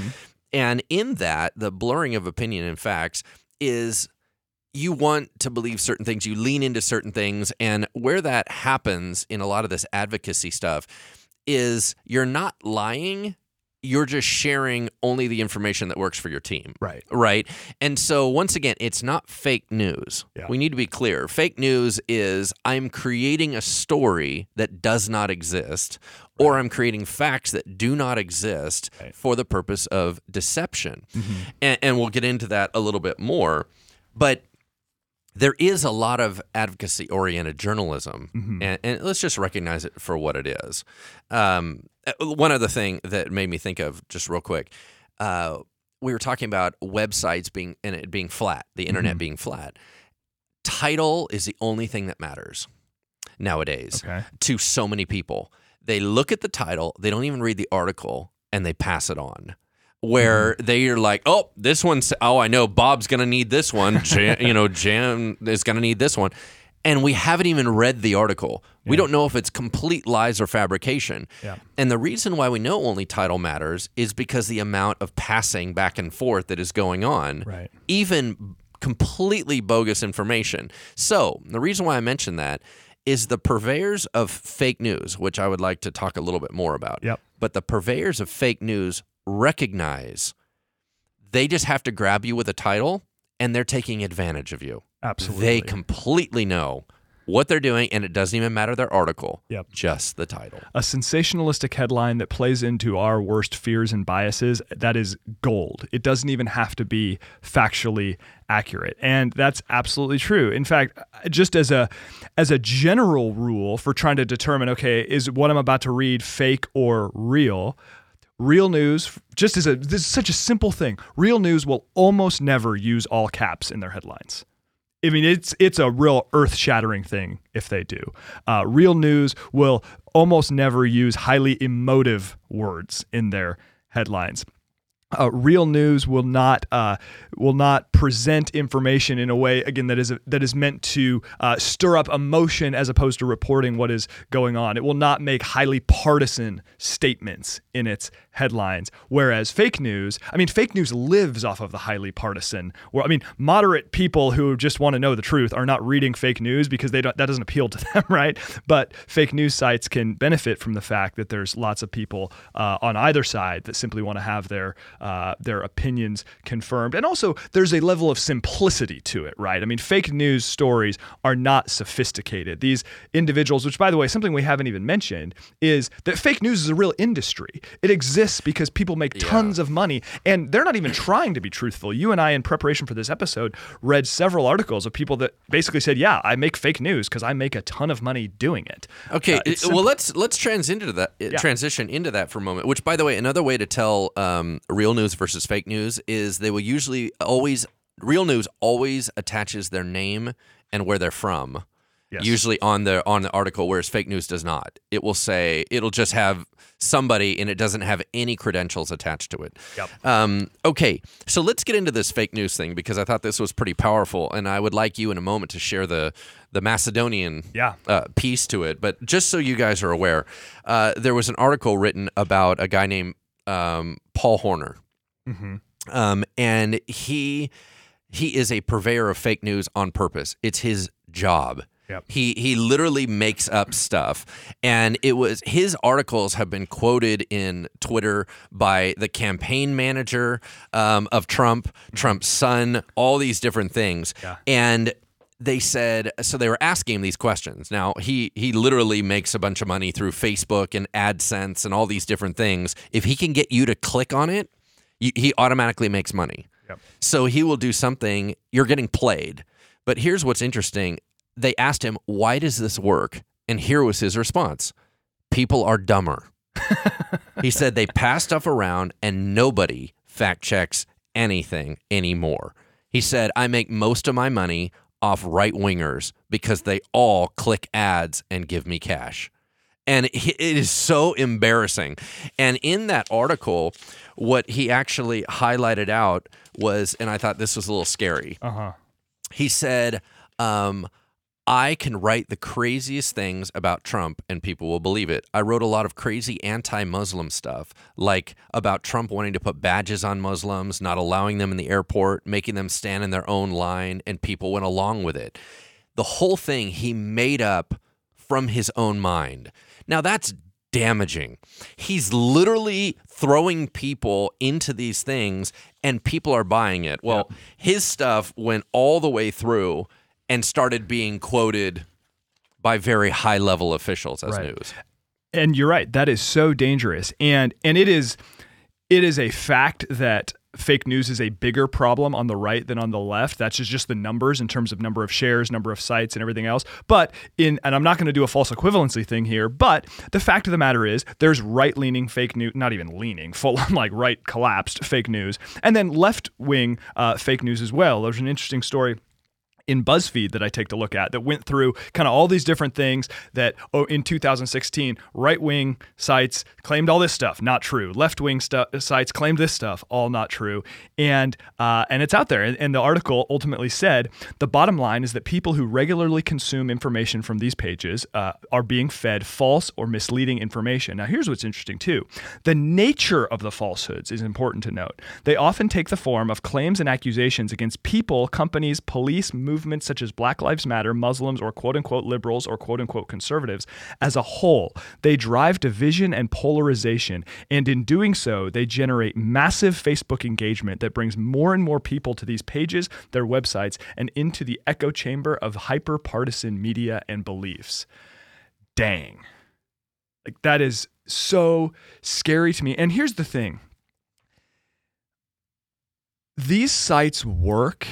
And in that, the blurring of opinion and facts is you want to believe certain things, you lean into certain things, and where that happens in a lot of this advocacy stuff is you're not lying, you're just sharing only the information that works for your team. Right. Right. And so, once again, it's not fake news. Yeah. We need to be clear. Fake news is I'm creating a story that does not exist, or I'm creating facts that do not exist Right. Mm-hmm. for the purpose of deception. And, and we'll get into that a little bit more. But there is a lot of advocacy oriented journalism, Mm-hmm. and, and let's just recognize it for what it is. Um, one other thing that made me think of, just real quick, uh, we were talking about websites being and it being flat, the internet Mm-hmm. being flat. Title is the only thing that matters nowadays Okay. to so many people. They look at the title, they don't even read the article, and they pass it on. Where Mm-hmm. they are like, oh, this one's, oh, I know Bob's going to need this one. Jan, you know, Jan is going to need this one. And we haven't even read the article. We don't know if it's complete lies or fabrication. Yeah. And the reason why we know only title matters is because the amount of passing back and forth that is going on Right. even completely bogus information. So, the reason why I mention that is the purveyors of fake news, which I would like to talk a little bit more about. Yep. But the purveyors of fake news recognize they just have to grab you with a title and they're taking advantage of you. Absolutely. They completely know what they're doing, and it doesn't even matter their article. Yep. Just the title. A sensationalistic headline that plays into our worst fears and biases, that is gold. It doesn't even have to be factually accurate. And that's absolutely true. In fact, just as a as a general rule for trying to determine okay, is what I'm about to read fake or real? Real news, just as a this is such a simple thing. Real news will almost never use all caps in their headlines. I mean, it's it's a real earth-shattering thing if they do. Uh, real news will almost never use highly emotive words in their headlines. Uh, real news will not uh, will not present information in a way again that is that is meant to uh, stir up emotion as opposed to reporting what is going on. It will not make highly partisan statements in its headlines. Whereas fake news, I mean, fake news lives off of the highly partisan. Where I mean, moderate people who just want to know the truth are not reading fake news because they don't that doesn't appeal to them, right? But fake news sites can benefit from the fact that there's lots of people uh, on either side that simply want to have their uh, their opinions confirmed, and also there's a level of simplicity to it, right? I mean, fake news stories are not sophisticated. These individuals, which by the way, something we haven't even mentioned, is that fake news is a real industry. It exists because people make tons of money and they're not even trying to be truthful. You and I, in preparation for this episode, read several articles of people that basically said, "Yeah, I make fake news because I make a ton of money doing it." Okay, Uh, well let's let's trans into that transition into that for a moment. Which, by the way, another way to tell um, real news versus fake news is they will usually always real news always attaches their name and where they're from. Yes. Usually on the on the article, whereas fake news does not. It will say it'll just have somebody and it doesn't have any credentials attached to it. Yep. Um, okay, so let's get into this fake news thing because I thought this was pretty powerful, and I would like you in a moment to share the the Macedonian Yeah. uh, piece to it. But just so you guys are aware, uh, there was an article written about a guy named um, Paul Horner, Mhm. um, and he he is a purveyor of fake news on purpose. It's his job. Yep. He he literally makes up stuff, and it was his articles have been quoted in Twitter by the campaign manager um, of Trump, Trump's son, all these different things, Yeah. and they said so they were asking him these questions. Now he he literally makes a bunch of money through Facebook and AdSense and all these different things. If he can get you to click on it, you, he automatically makes money. Yep. So he will do something. You're getting played. But here's what's interesting. They asked him, "Why does this work?" And here was his response: "People are dumber." he said they pass stuff around and nobody fact checks anything anymore. He said, I make most of my money off right wingers because they all click ads and give me cash. And it is so embarrassing. And in that article, what he actually highlighted out was, and I thought this was a little scary Uh huh. he said, um, I can write the craziest things about Trump and people will believe it. I wrote a lot of crazy anti Muslim stuff, like about Trump wanting to put badges on Muslims, not allowing them in the airport, making them stand in their own line, and people went along with it. The whole thing he made up from his own mind. Now that's damaging. He's literally throwing people into these things and people are buying it. Well, his stuff went all the way through and started being quoted by very high level officials as Right. news. and you're right that is so dangerous. And and it is it is a fact that fake news is a bigger problem on the right than on the left. That's just, just the numbers in terms of number of shares number of sites and everything else. But in and i'm not going to do a false equivalency thing here but the fact of the matter is there's right leaning fake news not even leaning full on like right collapsed fake news. And then left wing uh, fake news as well. There's an interesting story in BuzzFeed that I take to look at that went through kind of all these different things that oh, in 2016 right wing sites claimed all this stuff not true. Left wing stu- sites claimed this stuff all not true. And uh, and it's out there. And, and the article ultimately said the bottom line is that people who regularly consume information from these pages uh, are being fed false or misleading information. Now here's what's interesting too. The nature of the falsehoods is important to note. They often take the form of claims and accusations against people companies police movements such as Black Lives Matter, Muslims, or quote unquote liberals or quote unquote conservatives as a whole. They drive division and polarization, and in doing so, they generate massive Facebook engagement that brings more and more people to these pages, their websites, and into the echo chamber of hyper partisan media and beliefs. Dang. Like, that is so scary to me. And here's the thing these sites work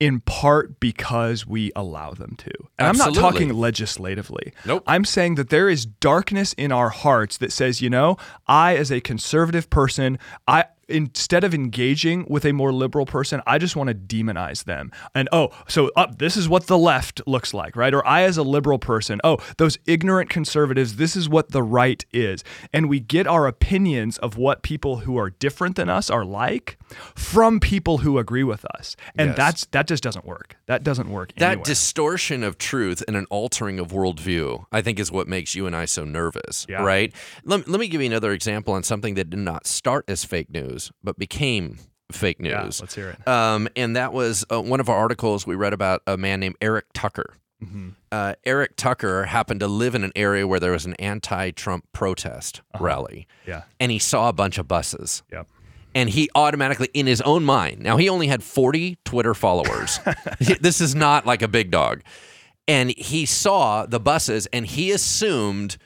in part because we allow them to. And I'm not talking legislatively. Nope. I'm saying that there is darkness in our hearts that says, you know, I as a conservative person, I instead of engaging with a more liberal person, I just want to demonize them. And oh, so uh, this is what the left looks like, right? Or I as a liberal person, oh, those ignorant conservatives, this is what the right is. And we get our opinions of what people who are different than us are like from people who agree with us. And Yes. that's that just doesn't work. That doesn't work That anywhere. distortion of truth and an altering of worldview, I think, is what makes you and I so nervous, Yeah. right? Let, let me give you another example on something that did not start as fake news, but became fake yeah, news. let's hear it. Um, and that was uh, one of our articles we read about a man named Eric Tucker. Mm-hmm. Uh, Eric Tucker happened to live in an area where there was an anti Trump protest Uh-huh. rally, Yeah. and he saw a bunch of buses. Yep. And he automatically, in his own mind, now he only had 40 Twitter followers. this is not like a big dog. And he saw the buses and he assumed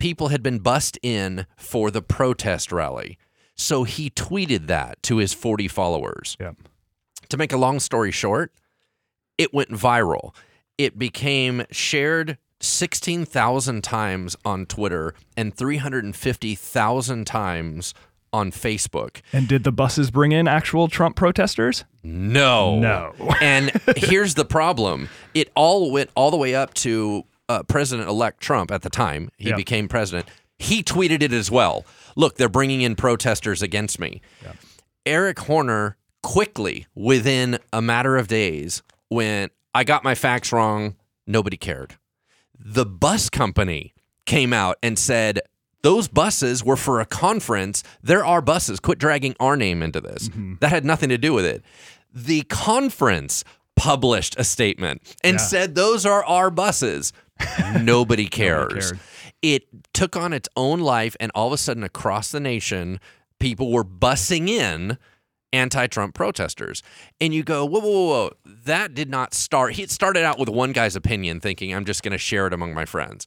people had been bussed in for the protest rally. So he tweeted that to his 40 followers. Yep. To make a long story short, it went viral. It became shared 16,000 times on Twitter and 350,000 times on Facebook. And did the buses bring in actual Trump protesters? No. No. and here's the problem it all went all the way up to uh, President elect Trump at the time. He Yeah. became president. He tweeted it as well. Look, they're bringing in protesters against me. Eric Horner quickly, within a matter of days, went, I got my facts wrong. Nobody cared. The bus company came out and said, those buses were for a conference. There are buses. Quit dragging our name into this. Mm-hmm. That had nothing to do with it. The conference published a statement and Yeah. said, Those are our buses. Nobody cares. cared. It took on its own life, and all of a sudden, across the nation, people were bussing in anti-Trump protesters. And you go, whoa, whoa, whoa, whoa. That did not start. He started out with one guy's opinion, thinking, I'm just going to share it among my friends.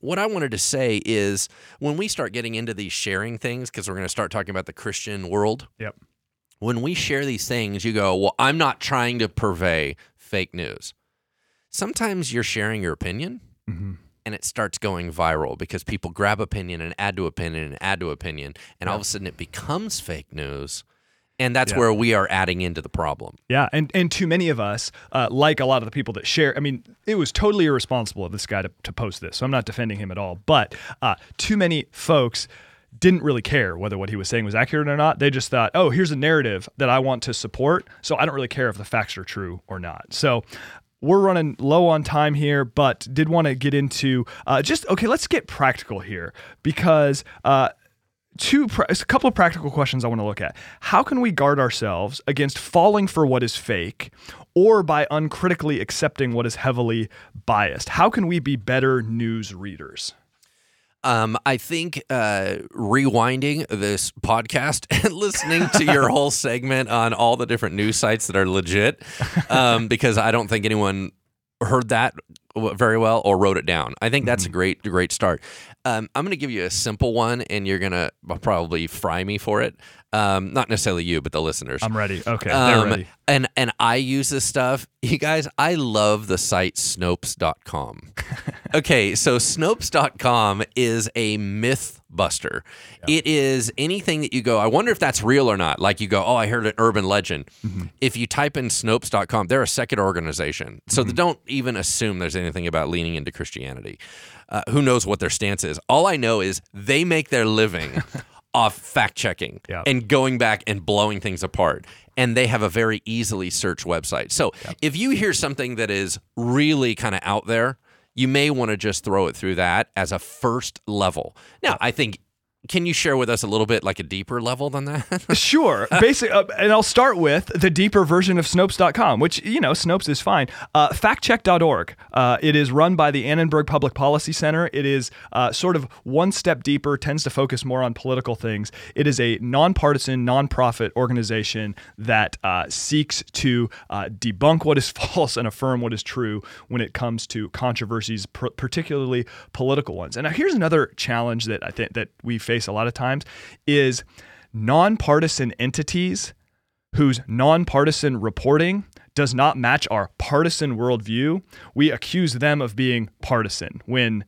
What I wanted to say is when we start getting into these sharing things, because we're going to start talking about the Christian world, Yep. when we share these things, you go, Well, I'm not trying to purvey fake news. Sometimes you're sharing your opinion Mm-hmm. And it starts going viral because people grab opinion and add to opinion and add to opinion. And all of a sudden it becomes fake news. And that's Yeah. where we are adding into the problem. Yeah, and and too many of us, uh, like a lot of the people that share. I mean, it was totally irresponsible of this guy to, to post this. So I'm not defending him at all. But uh, too many folks didn't really care whether what he was saying was accurate or not. They just thought, oh, here's a narrative that I want to support. So I don't really care if the facts are true or not. So. We're running low on time here, but did want to get into uh, just okay. Let's get practical here because uh, two a couple of practical questions I want to look at. How can we guard ourselves against falling for what is fake or by uncritically accepting what is heavily biased? How can we be better news readers? Um, I think uh, rewinding this podcast and listening to your whole segment on all the different news sites that are legit, um, because I don't think anyone heard that very well or wrote it down. I think that's a great, great start. Um, I'm going to give you a simple one, and you're going to probably fry me for it. Um, not necessarily you, but the listeners. I'm ready. Okay, they're Um, ready. And and I use this stuff. You guys, I love the site Snopes.com. okay, so Snopes.com is a myth buster. It is anything that you go, I wonder if that's real or not. Like you go, oh, I heard an urban legend. Mm-hmm. If you type in Snopes.com, they're a secular organization. So they don't even assume there's anything about leaning into Christianity. Uh, who knows what their stance is? All I know is they make their living off fact checking Yeah. and going back and blowing things apart. And they have a very easily searched website. So if you hear something that is really kind of out there, you may want to just throw it through that as a first level. Now, I think can you share with us a little bit like a deeper level than that? sure. Basic, uh, and I'll start with the deeper version of Snopes.com, which, you know, Snopes is fine. Uh, factcheck.org. Uh, it is run by the Annenberg Public Policy Center. It is uh, sort of one step deeper, tends to focus more on political things. It is a nonpartisan, nonprofit organization that uh, seeks to uh, debunk what is false and affirm what is true when it comes to controversies, pr- particularly political ones. And now here's another challenge that I think that we face face a lot of times is nonpartisan entities whose nonpartisan reporting does not match our partisan worldview, we accuse them of being partisan when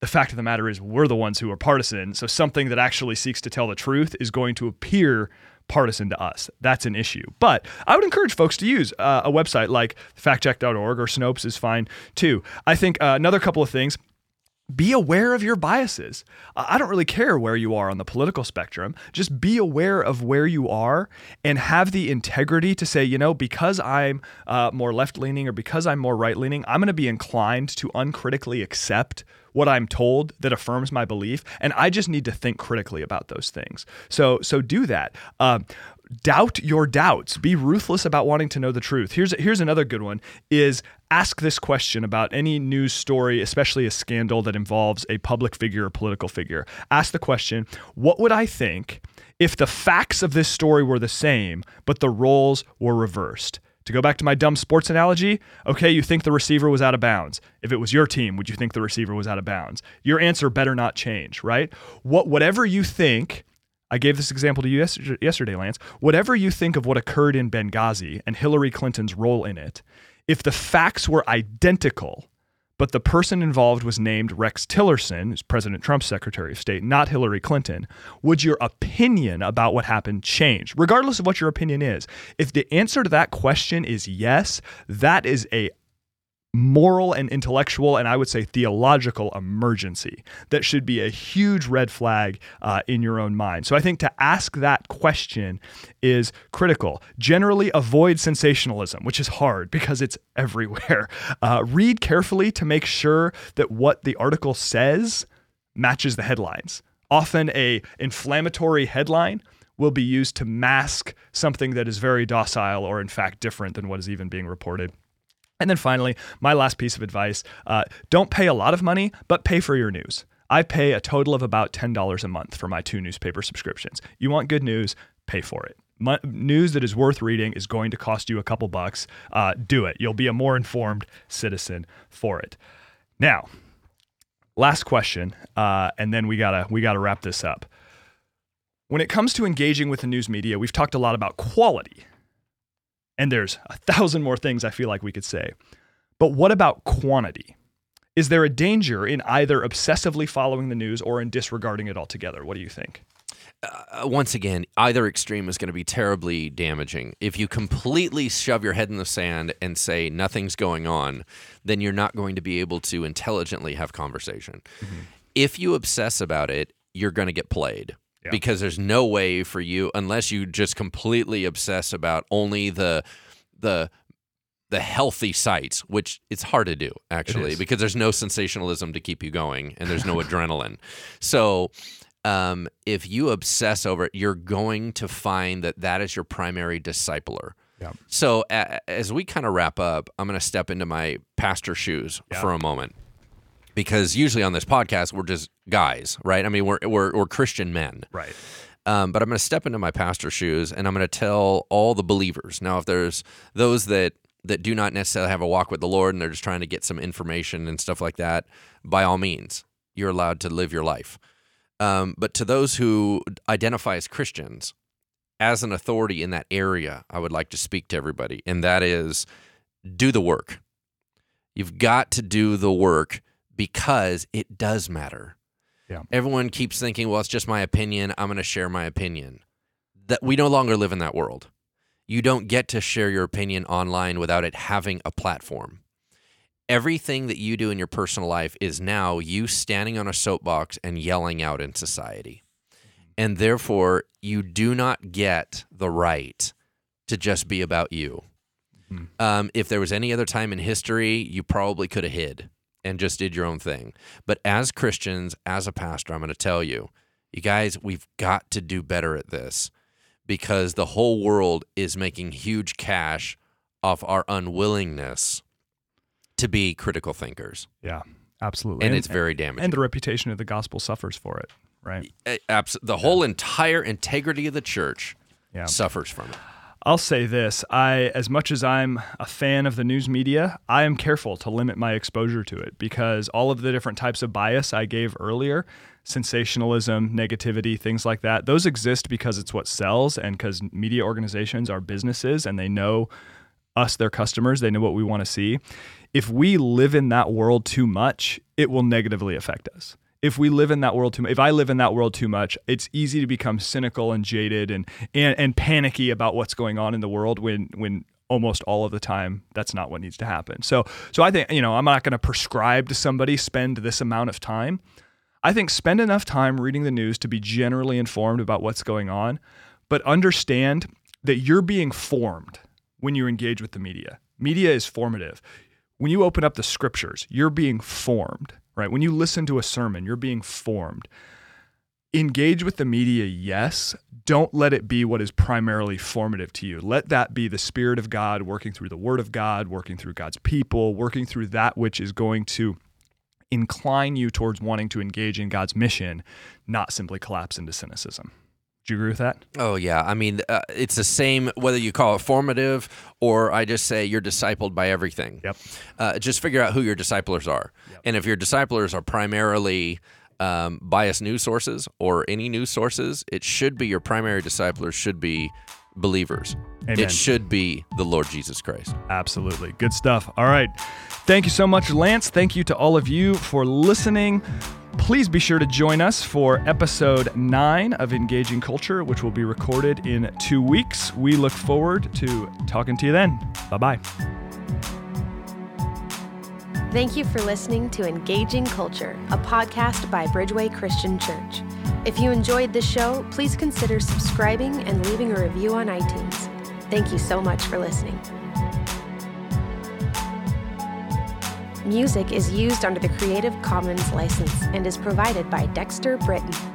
the fact of the matter is we're the ones who are partisan. So something that actually seeks to tell the truth is going to appear partisan to us. That's an issue. But I would encourage folks to use uh, a website like factcheck.org or Snopes is fine too. I think uh, another couple of things be aware of your biases. I don't really care where you are on the political spectrum. Just be aware of where you are and have the integrity to say, you know, because I'm uh, more left leaning or because I'm more right leaning, I'm going to be inclined to uncritically accept what I'm told that affirms my belief, and I just need to think critically about those things. So, so do that. Uh, doubt your doubts. Be ruthless about wanting to know the truth. Here's here's another good one is ask this question about any news story, especially a scandal that involves a public figure or political figure. Ask the question, what would I think if the facts of this story were the same, but the roles were reversed? To go back to my dumb sports analogy, okay, you think the receiver was out of bounds. If it was your team, would you think the receiver was out of bounds? Your answer better not change, right? What whatever you think I gave this example to you yesterday, Lance. Whatever you think of what occurred in Benghazi and Hillary Clinton's role in it, if the facts were identical, but the person involved was named Rex Tillerson, who's President Trump's Secretary of State, not Hillary Clinton, would your opinion about what happened change, regardless of what your opinion is? If the answer to that question is yes, that is a moral and intellectual, and I would say theological emergency that should be a huge red flag uh, in your own mind. So I think to ask that question is critical. Generally, avoid sensationalism, which is hard because it's everywhere. Uh, read carefully to make sure that what the article says matches the headlines. Often, a inflammatory headline will be used to mask something that is very docile or, in fact, different than what is even being reported. And then finally, my last piece of advice uh, don't pay a lot of money, but pay for your news. I pay a total of about $10 a month for my two newspaper subscriptions. You want good news, pay for it. News that is worth reading is going to cost you a couple bucks. Uh, do it. You'll be a more informed citizen for it. Now, last question, uh, and then we gotta we gotta wrap this up. When it comes to engaging with the news media, we've talked a lot about quality and there's a thousand more things I feel like we could say. But what about quantity? Is there a danger in either obsessively following the news or in disregarding it altogether? What do you think? Uh, once again, either extreme is going to be terribly damaging. If you completely shove your head in the sand and say nothing's going on, then you're not going to be able to intelligently have conversation. Mm-hmm. If you obsess about it, you're going to get played yeah. because there's no way for you unless you just completely obsess about only the the the healthy sites, which it's hard to do actually because there's no sensationalism to keep you going and there's no adrenaline. So um, if you obsess over it, you're going to find that that is your primary discipler. Yeah. So as we kind of wrap up, I'm going to step into my pastor shoes yeah. for a moment because usually on this podcast we're just guys, right? I mean, we're we're, we're Christian men, right? Um, but I'm going to step into my pastor's shoes and I'm going to tell all the believers. Now, if there's those that that do not necessarily have a walk with the Lord and they're just trying to get some information and stuff like that, by all means, you're allowed to live your life. Um, but to those who identify as Christians, as an authority in that area, I would like to speak to everybody, and that is do the work. You've got to do the work because it does matter. Yeah. Everyone keeps thinking, well, it's just my opinion. I'm going to share my opinion. That we no longer live in that world. You don't get to share your opinion online without it having a platform. Everything that you do in your personal life is now you standing on a soapbox and yelling out in society. And therefore, you do not get the right to just be about you. Mm-hmm. Um, if there was any other time in history, you probably could have hid and just did your own thing. But as Christians, as a pastor, I'm going to tell you, You guys, we've got to do better at this because the whole world is making huge cash off our unwillingness to be critical thinkers. Yeah, absolutely. And, it's very damaging. and the reputation of the gospel suffers for it, right? Eh, abs- the whole entire integrity of the church Yeah. suffers from it. I'll say this: I, as much as I'm a fan of the news media, I am careful to limit my exposure to it because all of the different types of bias I gave earlier, sensationalism, negativity, things like that, those exist because it's what sells and because media organizations are businesses and they know us, their customers, they know what we want to see. If we live in that world too much, it will negatively affect us if we live in that world too if I live in that world too much, it's easy to become cynical and jaded and, and and panicky about what's going on in the world when when almost all of the time that's not what needs to happen. So so I think, you know, I'm not going to prescribe to somebody spend this amount of time. I think spend enough time reading the news to be generally informed about what's going on, but understand that you're being formed when you engage with the media. Media is formative. When you open up the scriptures, you're being formed right? When you listen to a sermon, you're being formed. Engage with the media, yes. Don't let it be what is primarily formative to you. Let that be the Spirit of God working through the Word of God, working through God's people, working through that which is going to incline you towards wanting to engage in God's mission, not simply collapse into cynicism. Do you agree with that? Oh yeah, I mean uh, it's the same whether you call it formative or I just say you're discipled by everything. Yep. Uh, just figure out who your disciplers are, Yep. and if your disciplers are primarily um, biased news sources or any news sources, it should be your primary disciplers should be believers. Amen. It should be the Lord Jesus Christ. Absolutely. Good stuff. All right. Thank you so much, Lance. Thank you to all of you for listening. Please be sure to join us for episode nine of Engaging Culture, which will be recorded in two weeks. We look forward to talking to you then. Bye bye. Thank you for listening to Engaging Culture, a podcast by Bridgeway Christian Church. If you enjoyed this show, please consider subscribing and leaving a review on iTunes. Thank you so much for listening. Music is used under the Creative Commons license and is provided by Dexter Britain.